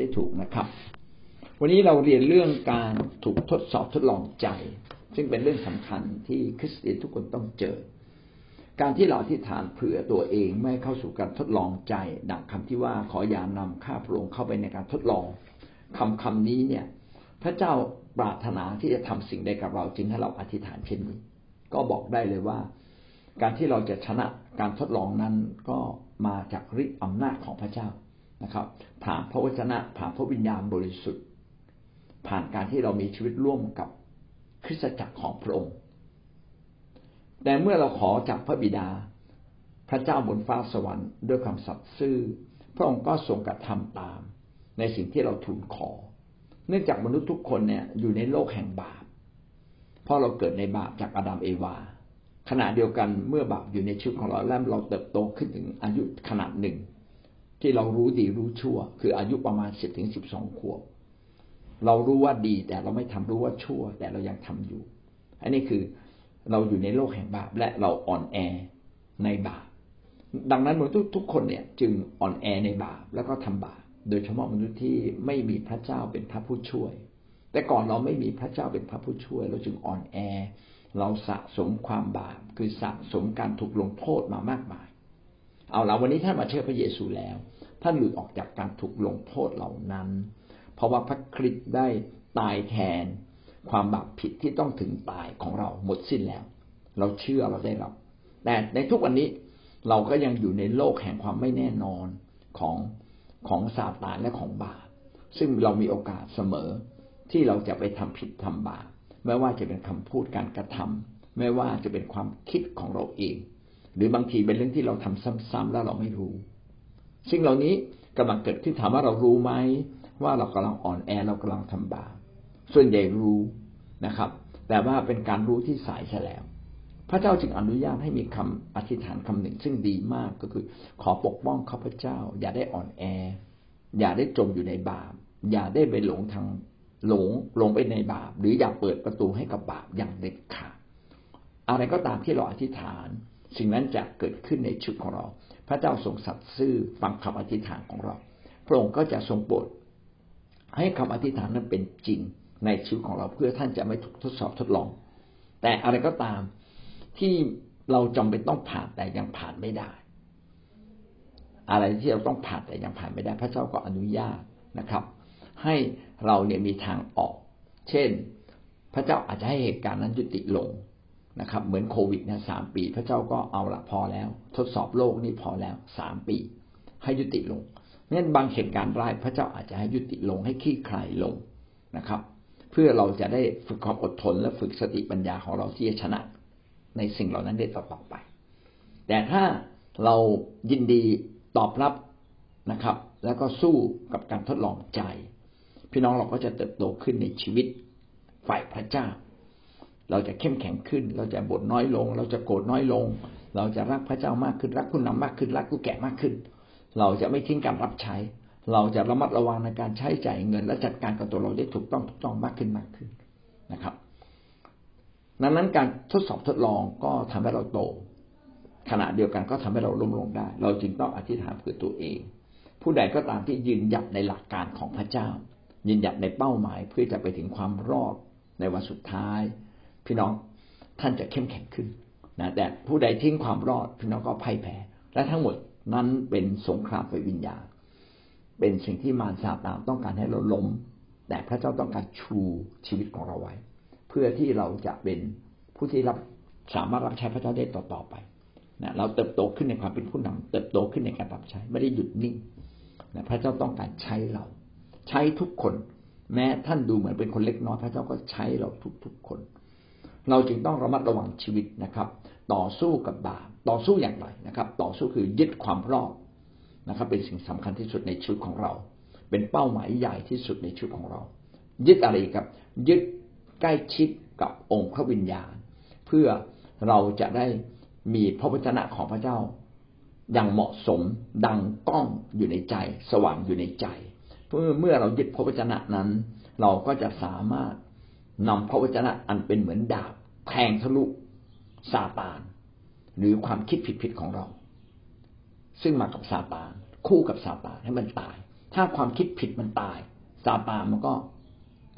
ได้ถูกนะครับ วันนี้เราเรียนเรื่องการถูกทดสอบทดลองใจ ซึ่งเป็นเรื่องสำคัญที่คริสเตียนทุกคนต้องเจอ การที่เราอธิษฐานเผื่อตัวเองไม่เข้าสู่การทดลองใจ ดังคำที่ว่าขออย่านำข้าพระองค์เข้าไปในการทดลองคำคำนี้เนี่ย พระเจ้าปรารถนาที่จะทำสิ่งใดกับเราจึงให้เราอธิษฐานเช่นนี้ ก็บอกได้เลยว่า การที่เราจะชนะการทดลองนั้นก็มาจากฤทธิ์อำนาจของพระเจ้า นะครับ ผ่านพระวจนะ ผ่านพระวิญญาณบริสุทธิ์ ผ่านการที่เรามีชีวิตร่วมกับคริสตจักรของพระองค์ แต่เมื่อเราขอจากพระบิดา พระเจ้าบนฟ้าสวรรค์ด้วยคำสัตย์ซื่อ พระองค์ก็ทรงกระทำตาม ในสิ่งที่เราทูลขอ เนื่องจากมนุษย์ทุกคนเนี่ยอยู่ในโลกแห่งบาป เพราะเราเกิดในบาปจากอาดัมเอวา ขณะเดียวกันเมื่อบาปอยู่ในชีวิตของเราแล้วเราเติบโตขึ้นถึงอายุขนาดหนึ่ง ที่เรารู้ดีรู้ชั่ว คืออายุประมาณสิบถึงสิบสองขวบเรารู้ว่าดีแต่เราไม่ทำรู้ว่าชั่ว แต่เรายังทำอยู่ อันนี้คือเราอยู่ในโลกแห่งบาปและเราอ่อนแอในบาปดังนั้นมนุษย์ทุกคนเนี่ย จึงอ่อนแอในบาปแล้วก็ทำบาปโดยเฉพาะมนุษย์ที่ไม่มีพระเจ้าเป็นพระผู้ช่วย แต่ก่อนเราไม่มีพระเจ้าเป็นพระผู้ช่วย เราจึงอ่อนแอ เราสะสมความบาปคือสะสมการถูกลงโทษมามากมาย เอาละวันนี้ท่านมาเชื่อพระเยซูแล้ว ท่านหลุดออกจากการถูกลงโทษเหล่านั้น เพราะว่าพระคริสต์ได้ตายแทน ความบาปผิดที่ต้องถึงตายของเราหมดสิ้นแล้ว เราเชื่อเราได้รับแต่ในทุกวันนี้เราก็ยังอยู่ในโลกแห่งความไม่แน่นอนของของซาตานและของบาปซึ่งเรามีโอกาสเสมอที่เราจะไปทำผิดทำบาปไม่ว่าจะเป็นคำพูดการกระทำไม่ว่าจะเป็นความคิดของเราเอง หรือบางทีเป็นเรื่องที่เราทำซ้ำๆแล้วเราไม่รู้ สิ่งเหล่านี้กำลังเกิดขึ้นถามว่าเรารู้ไหมว่าเรากำลังอ่อนแอเรากำลังทำบาปส่วนใหญ่รู้นะครับ แต่ว่าเป็นการรู้ที่สายเสียแล้วพระเจ้าจึงอนุญาตให้มีคำอธิษฐานคำหนึ่ง ซึ่งดีมากก็คือขอปกป้องข้าพเจ้า อย่าได้อ่อนแอ อย่าได้จมอยู่ในบาป อย่าได้ไปหลงทางหลงลงไปในบาป หรืออย่าเปิดประตูให้กับบาปอย่างเด็ดขาดอะไรก็ตามที่เราอธิษฐาน สิ่งนั้นจะเกิดขึ้นในชุดของเรา พระเจ้าทรงสัตย์ซื่อฟังคำอธิษฐานของเรา พระองค์ก็จะทรงโปรดให้คำอธิษฐานนั้นเป็นจริงในชีวิตของเราเพื่อท่านจะไม่ถูกทดสอบทดลอง แต่อะไรก็ตามที่เราจำเป็นต้องผ่านแต่ยังผ่านไม่ได้ อะไรที่เราต้องผ่านแต่ยังผ่านไม่ได้ พระเจ้าก็อนุญาตนะครับ ให้เราเนี่ยมีทางออก เช่น พระเจ้าอาจจะให้เหตุการณ์นั้นยุติลง นะครับ เหมือนโควิดเนี่ยสามปี พระเจ้าก็เอาละพอแล้ว ทดสอบโลกนี่พอแล้วสามปี ให้ยุติลงนั้นบางเหตุการณ์ร้ายพระเจ้าอาจจะให้ยุติลงให้ขี้คลายลงนะครับ เพื่อเราจะได้ฝึกความอดทนและฝึกสติปัญญาของเราที่จะชนะในสิ่งเหล่านั้นได้ต่อไป แต่ถ้าเรายินดีตอบรับนะครับ แล้วก็สู้กับการทดลองใจ พี่น้องเราก็จะเติบโตขึ้นในชีวิตฝ่ายพระเจ้า เราจะเข้มแข็งขึ้น เราจะบ่นน้อยลง เราจะโกรธน้อยลง เราจะรักพระเจ้ามากขึ้น รักผู้นำมากขึ้น รักผู้แก่มากขึ้น เราจะไม่ทิ้งการรับใช้ เราจะระมัดระวังในการใช้จ่ายเงิน และจัดการกับตัวเราได้ถูกต้องถูกต้องมากขึ้นมากขึ้นนะครับ ดังนั้นการทดสอบทดลองก็ทำให้เราโต ขณะเดียวกันก็ทำให้เราล้มลงได้ เราจึงต้องอธิษฐานเพื่อตัวเอง ผู้ใดก็ตามที่ยืนหยัดในหลักการของพระเจ้า ยืนหยัดในเป้าหมายเพื่อจะไปถึงความรอดในวันสุดท้าย พี่น้องท่านจะเข้มแข็งขึ้นนะแต่ผู้ใดทิ้งความรอดพี่น้องก็พ่ายแพ้ และทั้งหมดนั้นเป็นสงครามไฟวิญญาณ เป็นสิ่งที่มารซาตานต้องการให้เราล้ม แต่พระเจ้าต้องการชูชีวิตของเราไว้ เพื่อที่เราจะเป็นผู้ที่รับสามารถรับใช้พระเจ้าได้ต่อๆไปนะเราเติบโตขึ้นในความเป็นผู้นำเติบโตขึ้นในการรับใช้ ไม่ได้หยุดนิ่งนะพระเจ้าต้องการใช้เรา ใช้ทุกคน แม้ท่านดูเหมือนเป็นคนเล็กน้อย พระเจ้าก็ใช้เราทุกๆคน เราจึงต้องระมัดระวังชีวิตนะครับ ต่อสู้กับบาปต่อสู้อย่างไรนะครับ ต่อสู้คือยึดความรอดนะครับ เป็นสิ่งสำคัญที่สุดในชีวิตของเรา เป็นเป้าหมายใหญ่ที่สุดในชีวิตของเรา ยึดอะไรครับ ยึดใกล้ชิดกับองค์พระวิญญาณ เพื่อเราจะได้มีพระวจนะของพระเจ้า อย่างเหมาะสมดังก้องอยู่ในใจ สว่างอยู่ในใจ เพื่อเมื่อเรายึดพระวจนะนั้น เราก็จะสามารถ นำพระวจนะอันเป็นเหมือนดาบแทงทะลุซาตาน หรือความคิดผิดๆของเรา ซึ่งมากับซาตาน คู่กับซาตานให้มันตาย ถ้าความคิดผิดมันตายซาตานมันก็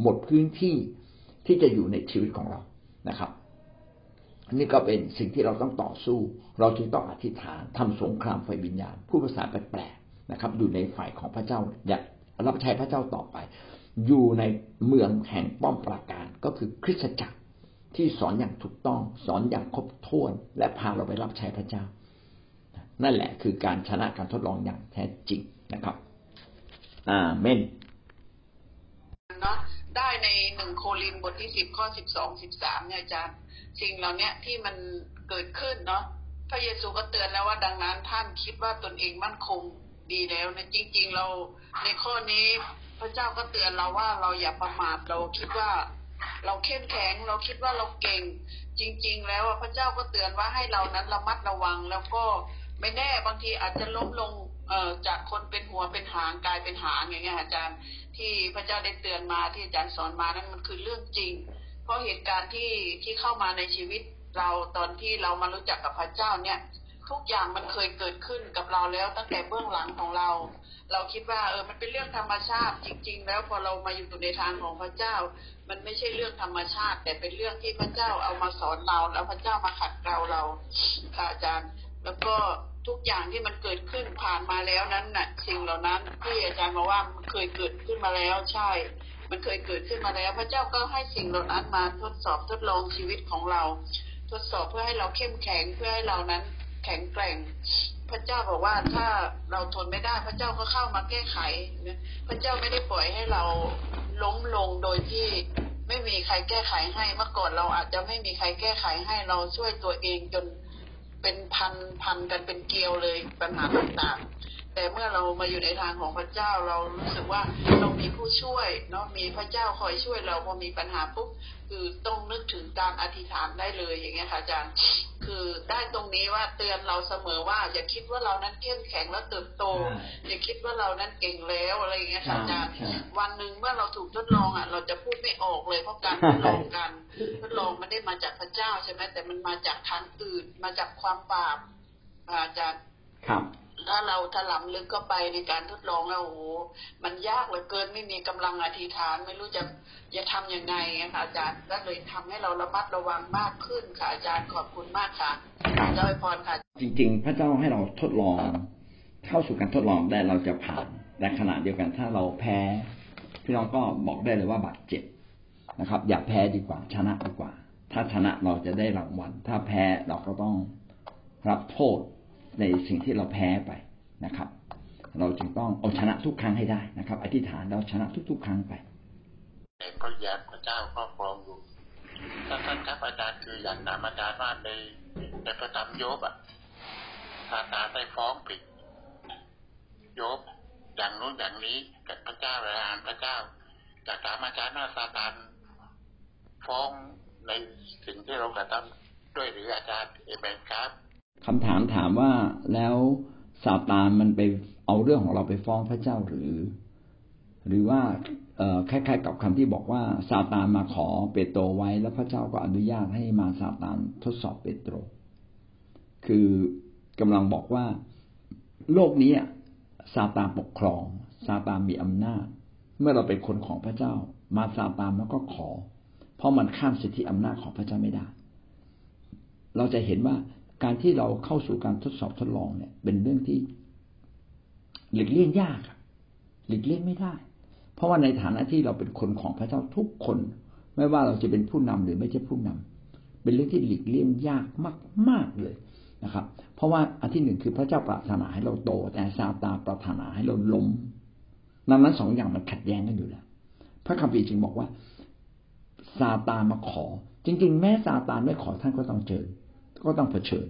หมดพื้นที่ที่จะอยู่ในชีวิตของเรานะครับนี่ก็เป็นสิ่งที่เราต้องต่อสู้ เราจึงต้องอธิษฐานทำสงครามไฟวิญญาณ ผู้ภาษาแปลกๆนะครับ อยู่ในฝ่ายของพระเจ้า อยากรับใช้พระเจ้าต่อไป อยู่ในเมืองแห่งป้อมปราการก็คือคริสตจักรที่สอนอย่างถูกต้อง สอนอย่างครบถ้วน และพาเราไปรับใช้พระเจ้า นั่นแหละคือการชนะการทดลองอย่างแท้จริงนะครับ อาเมนเนาะได้ในหนึ่งโคลินบทที่สิบข้อสิบสองสิบสามเนี่ยอาจารย์สิ่งเหล่านี้ที่มันเกิดขึ้นเนาะพระเยซูก็เตือนแล้วว่าดังนั้นท่านคิดว่าตนเองมั่นคงดีแล้วนะจริง ๆ เราในข้อนี้ พระเจ้าก็เตือนเราว่าเราอย่าประมาทเราคิดว่า เราเข้มแข็งเราคิดว่าเราเก่ง จริง ๆ แล้วพระเจ้าก็เตือนว่าให้เรานั้นระมัดระวังแล้วก็ไม่แน่บางทีอาจจะล้มลงเอ่อจากคนเป็นหัวเป็นหางกลายเป็นหางอย่างเงี้ยอาจารย์ที่พระเจ้าได้เตือนมาที่อาจารย์สอนมานั้นมันคือเรื่องจริง เพราะเหตุการณ์ที่ที่เข้ามาในชีวิตเราตอนที่เรามารู้จักกับพระเจ้าเนี่ย ทุกอย่างมันเคยเกิดขึ้นกับเราแล้วตั้งแต่เบื้องหลังของเรา เราคิดว่าเออมันเป็นเรื่องธรรมชาติจริง ๆ แล้วพอเรามาอยู่ในทางของพระเจ้า มันไม่ใช่เรื่องธรรมชาติ แต่เป็นเรื่องที่พระเจ้าเอามาสอนเรา แล้วพระเจ้ามาขัดเกลาเราค่ะอาจารย์ แล้วก็ทุกอย่างที่มันเกิดขึ้นผ่านมาแล้วนั้นน่ะสิ่งเหล่านั้นที่อาจารย์บอกว่ามันเคยเกิดขึ้นมาแล้วใช่ มันเคยเกิดขึ้นมาแล้ว พระเจ้าก็ให้สิ่งเหล่านั้นมาทดสอบทดลองชีวิตของเรา ทดสอบเพื่อให้เราเข้มแข็งเพื่อให้เรานั้น แข็งแกร่ง พระเจ้าบอกว่าถ้าเราทนไม่ได้ พระเจ้าก็เข้ามาแก้ไข พระเจ้าไม่ได้ปล่อยให้เราล้มลงโดยที่ไม่มีใครแก้ไขให้เมื่อก่อนเราอาจจะไม่มีใครแก้ไขให้เราช่วยตัวเองจนเป็นพันพันกันเป็นเกลียวเลยปัญหาต่างๆ แต่เมื่อเรามาอยู่ในทางของพระเจ้าเรารู้สึกว่าเรามีผู้ช่วยเนาะมีพระเจ้าคอยช่วยเราพอมีปัญหาปุ๊บคือต้องนึกถึงการอธิษฐานได้เลยอย่างเงี้ยค่ะอาจารย์ คือได้ตรงนี้ว่าเตือนเราเสมอว่า อย่าคิดว่าเรานั้นเข้มแข็งแล้วเติบโต อย่าคิดว่าเรานั้นเก่งแล้วอะไรอย่างเงี้ยค่ะอาจารย์วันหนึ่งเมื่อเราถูกทดลองอะเราจะพูดไม่ออกเลยเพราะการทดลองกันทดลองไม่ได้มาจากพระเจ้าใช่ไหมแต่มันมาจากทางอื่นมาจากความบาปอาจารย์ครับ ถ้าเราถลำลึกก็ไปในการทดลองแล้วโอ้โหมันยากเหลือเกินไม่มีกำลังอธิษฐาน ไม่รู้จะจะทํำยังไงค่ะอาจารย์ก็เลยทำให้เราระมัดระวังมากขึ้นค่ะอาจารย์ขอบคุณมากค่ะเจ้าพรค่ะ จริง ๆ พระเจ้าให้เราทดลอง เข้าสู่การทดลองได้เราจะผ่านแต่ขณะเดียวกันถ้าเราแพ้พี่น้องก็บอกได้เลยว่าบาดเจ็บนะครับ อย่าแพ้ดีกว่าชนะดีกว่า ถ้าชนะเราจะได้รางวัลถ้าแพ้เราก็ต้องรับโทษ ในสิ่งที่เราแพ้ไปนะครับ เราจึงต้องเอาชนะทุกครั้งให้ได้นะครับ อธิษฐานเราชนะทุก ๆ ครั้งไปพระยาพระเจ้าครอบครองอยู่ถ้าท่านครับอาจารย์คืออย่างนามอาจารย์ว่าในในพระธรรมโยบอะซาตานได้ฟ้องผิดโยบอย่างนู้นอย่างนี้กับพระเจ้าและอ่านพระเจ้าจากถามอาจารย์ว่าซาตานฟ้องในสิ่งที่เรากระทำด้วยหรืออาจารย์เอเมนครับ คำถามถามว่าแล้วซาตานมันไปเอาเรื่องของเราไปฟ้องพระเจ้าหรือ หรือว่าคล้ายๆกับคำที่บอกว่าซาตานมาขอเปโตรไว้ แล้วพระเจ้าก็อนุญาตให้มาซาตานทดสอบเปโตร คือกำลังบอกว่าโลกนี้ซาตานปกครองซาตานมีอำนาจ เมื่อเราเป็นคนของพระเจ้า มาซาตานแล้วก็ขอ เพราะมันข้ามสิทธิอำนาจของพระเจ้าไม่ได้ เราจะเห็นว่า การที่เราเข้าสู่การทดสอบทดลองเนี่ย เป็นเรื่องที่หลีกเลี่ยงยากหลีกเลี่ยงไม่ได้ เพราะว่าในฐานะที่เราเป็นคนของพระเจ้าทุกคน ไม่ว่าเราจะเป็นผู้นำหรือไม่ใช่ผู้นำเป็นเรื่องที่หลีกเลี่ยงยากมาก ๆเลยนะครับ เพราะว่าอันที่หนึ่งคือพระเจ้าปรารถนาให้เราโต แต่ซาตานปรารถนาให้เราล้มนั้นนั้นสองอย่างมันขัดแย้งกันอยู่แล้วพระคัมภีร์จึงบอกว่าซาตานมาขอ จริง ๆ แม้ซาตานไม่ขอท่านก็ต้องเจอ ก็ต้องเผชิญ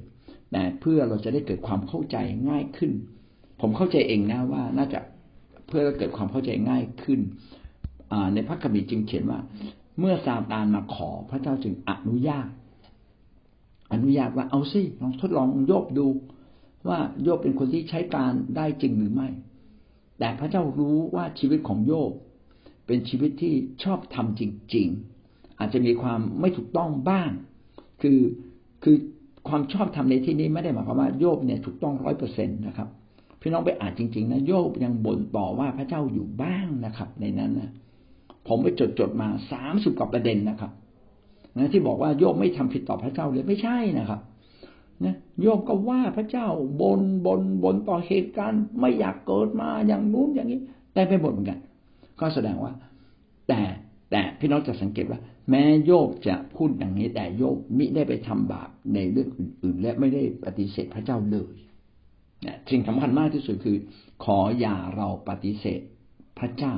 แต่เพื่อเราจะได้เกิดความเข้าใจง่ายขึ้น ผมเข้าใจเองนะว่าน่าจะเพื่อเกิดความเข้าใจง่ายขึ้นในพระคัมภีร์จึงเขียนว่า เมื่อซาตานมาขอพระเจ้าจึงอนุญาต อนุญาตว่าเอาสิลองทดลองโยบดู ว่าโยบเป็นคนที่ใช้การได้จริงหรือไม่ แต่พระเจ้ารู้ว่าชีวิตของโยบเป็นชีวิตที่ชอบทำจริง ๆ อาจจะมีความไม่ถูกต้องบ้าง คือคือ ความชอบธรรมในที่นี้ไม่ได้หมายความว่าโยบเนี่ยถูกต้องร้อยเปอร์เซ็นตนะครับ พี่น้องไปอ่านจริง ๆ นะโยบยังบ่นต่อว่าพระเจ้าอยู่บ้างนะครับ ในนั้นนะผมไปจดจดมาสามสิบกว่าประเด็นนะครับนะที่บอกว่าโยบไม่ทำผิดต่อพระเจ้าเลยไม่ใช่นะครับนะโยบก็ว่าพระเจ้าบนบนบนต่อเหตุการณ์ ไม่อยากเกิดมาอย่างนู้นอย่างนี้แต่ไปหมดเหมือนกัน ก็แสดงว่า แต่แต่พี่น้องจะสังเกตว่า แม้โยบจะพูดอย่างนี้แต่โยบมิได้ไปทำบาปในเรื่องอื่น ๆ และไม่ได้ปฏิเสธพระเจ้าเลยนะสิ่งสำคัญมากที่สุดคือ ขออย่าเราปฏิเสธพระเจ้า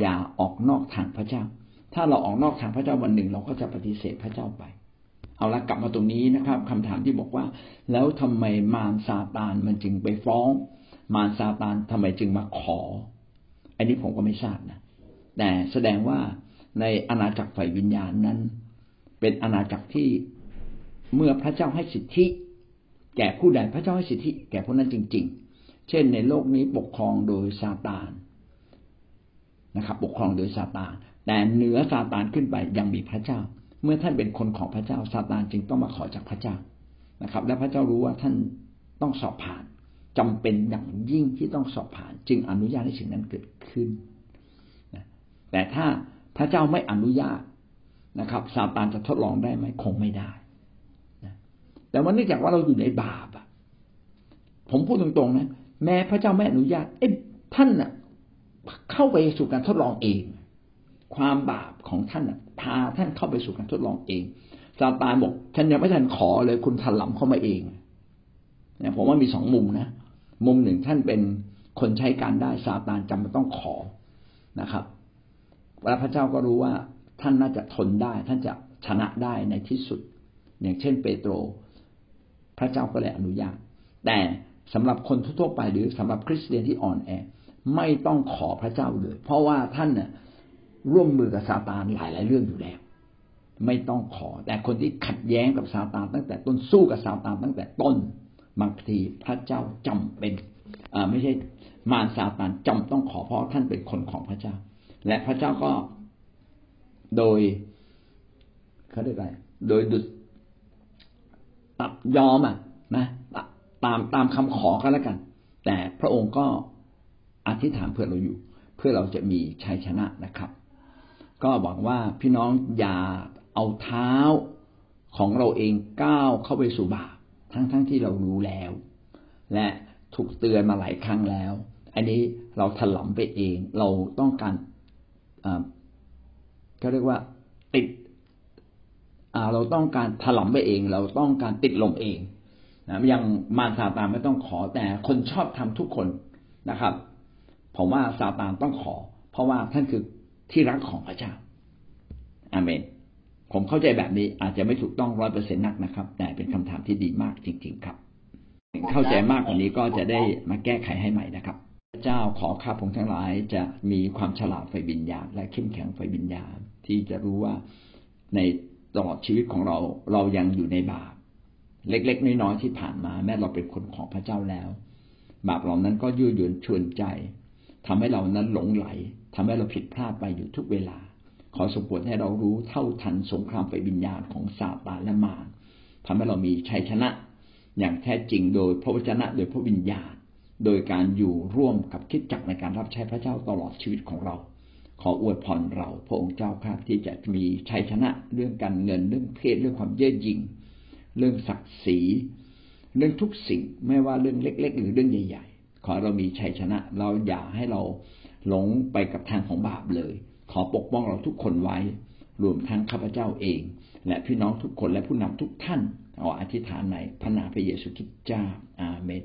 อย่าออกนอกทางพระเจ้า ถ้าเราออกนอกทางพระเจ้าวันหนึ่ง เราก็จะปฏิเสธพระเจ้าไป เอาละกลับมาตรงนี้นะครับคำถามที่บอกว่า แล้วทำไมมารซาตานมันจึงไปฟ้อง มารซาตานทำไมจึงมาขอ อันนี้ผมก็ไม่ทราบนะแต่แสดงว่า ในอาณาจักรฝ่ายวิญญาณนั้น เป็นอาณาจักรที่เมื่อพระเจ้าให้สิทธิ แก่ผู้ใดพระเจ้าให้สิทธิ แก่ผู้นั้นจริง ๆ เช่น ในโลกนี้ปกครองโดยซาตานนะครับ ปกครองโดยซาตาน แต่เหนือซาตานขึ้นไปยังมีพระเจ้า เมื่อท่านเป็นคนของพระเจ้าซาตานจึงต้องมาขอจากพระเจ้านะครับ และพระเจ้ารู้ว่าท่านต้องสอบผ่านจำเป็นอย่างยิ่งที่ต้องสอบผ่าน จึงอนุญาตให้สิ่งนั้นเกิดขึ้นแต่ถ้า พระเจ้าไม่อนุญาตนะครับซาตานจะทดลองได้ไหมคงไม่ได้แต่ว่าเนื่องจากว่าเราอยู่ในบาปอะผมพูดตรงๆนะแม้พระเจ้าไม่อนุญาตเอ้ท่านน่ะเข้าไปสู่การทดลองเอง ความบาปของท่านพาท่านเข้าไปสู่การทดลองเองซาตานบอกฉันยังไม่ทันขอเลยคุณทันหลำเข้ามาเองเนี่ยผมว่ามีสองมุมนะ มุมหนึ่งท่านเป็นคนใช้การได้ซาตานจำเป็นต้องขอนะครับ แล้วพระเจ้าก็รู้ว่าท่านน่าจะทนได้ ท่านจะชนะได้ในที่สุด อย่างเช่นเปโตร พระเจ้าก็เลยอนุญาต แต่สำหรับคนทั่วไปหรือสำหรับคริสเตียนที่อ่อนแอ ไม่ต้องขอพระเจ้าเลย เพราะว่าท่านเนี่ยร่วมมือกับซาตานหลายหลายเรื่องอยู่แล้ว ไม่ต้องขอ แต่คนที่ขัดแย้งกับซาตานตั้งแต่ต้นสู้กับซาตานตั้งแต่ต้นบางทีพระเจ้าจำเป็นไม่ใช่มารซาตานจำต้องขอเพราะท่านเป็นคนของพระเจ้า และพระเจ้าก็โดยเขาเรียกอะไรโดยดุดตัดยอมอะนะตามตามคำขอก็แล้วกัน แต่พระองค์ก็อธิษฐานเพื่อเราอยู่ เพื่อเราจะมีชัยชนะนะครับ ก็หวังว่าพี่น้องอย่าเอาเท้าของเราเองก้าวเข้าไปสู่บาปทั้งๆทที่เรารู้แล้ว และถูกเตือนมาหลายครั้งแล้ว อันนี้เราถลำไปเองเราต้องการ เขาเรียกว่าติดเราต้องการถลำไปเอง เราต้องการติดลมเองนะยังมารซาตานไม่ต้องขอแต่คนชอบทำทุกคนนะครับ ผมว่าซาตานต้องขอ เพราะว่าท่านคือที่รักของพระเจ้าอาเมน ผมเข้าใจแบบนี้อาจจะไม่ถูกต้องร้อยเปอร์เซ็นต์นักนะครับ แต่เป็นคำถามที่ดีมากจริง ๆ ครับ เข้าใจมากกว่านี้ก็จะได้มาแก้ไขให้ใหม่นะครับ เจ้าขอข้าพงทั้งหลายจะมีความฉลาดไฟบิญญาณ และเข้มแข็งไฟบิญญาณ ที่จะรู้ว่าในตลอดชีวิตของเราเรายังอยู่ในบาปเล็ก ๆ น้อยๆที่ผ่านมา แม้เราเป็นคนของพระเจ้าแล้ว บาปเหล่านั้นก็ยืดหยุ่นชวนใจทำให้เรานั้นหลงไหลทำให้เราผิดพลาดไปอยู่ทุกเวลา ขอสมบูรณ์ให้เรารู้เท่าทันสงครามไฟบิญญาณของซาตานและมารทำให้เรามีชัยชนะ อย่างแท้จริงโดยพระวจนะโดยพระวิญญาณ โดยการอยู่ร่วมกับคิดจักในการรับใช้พระเจ้าตลอดชีวิตของเรา ขออวยพรเราพระองค์เจ้าครับที่จะมีชัยชนะเรื่องการเงินเรื่องเพศเรื่องความเย่อหยิ่งเรื่องศักดิ์ศรี เรื่องทุกสิ่งไม่ว่าเรื่องเล็ก ๆ หรือเรื่องใหญ่ ๆ ขอเรามีชัยชนะเราอย่าให้เราหลงไปกับทางของบาปเลย ขอปกป้องเราทุกคนไว้ รวมทั้งข้าพเจ้าเอง และพี่น้องทุกคนและผู้นำทุกท่านขออธิษฐานในพระนามพระเยซูคริสต์เจ้าอาเมน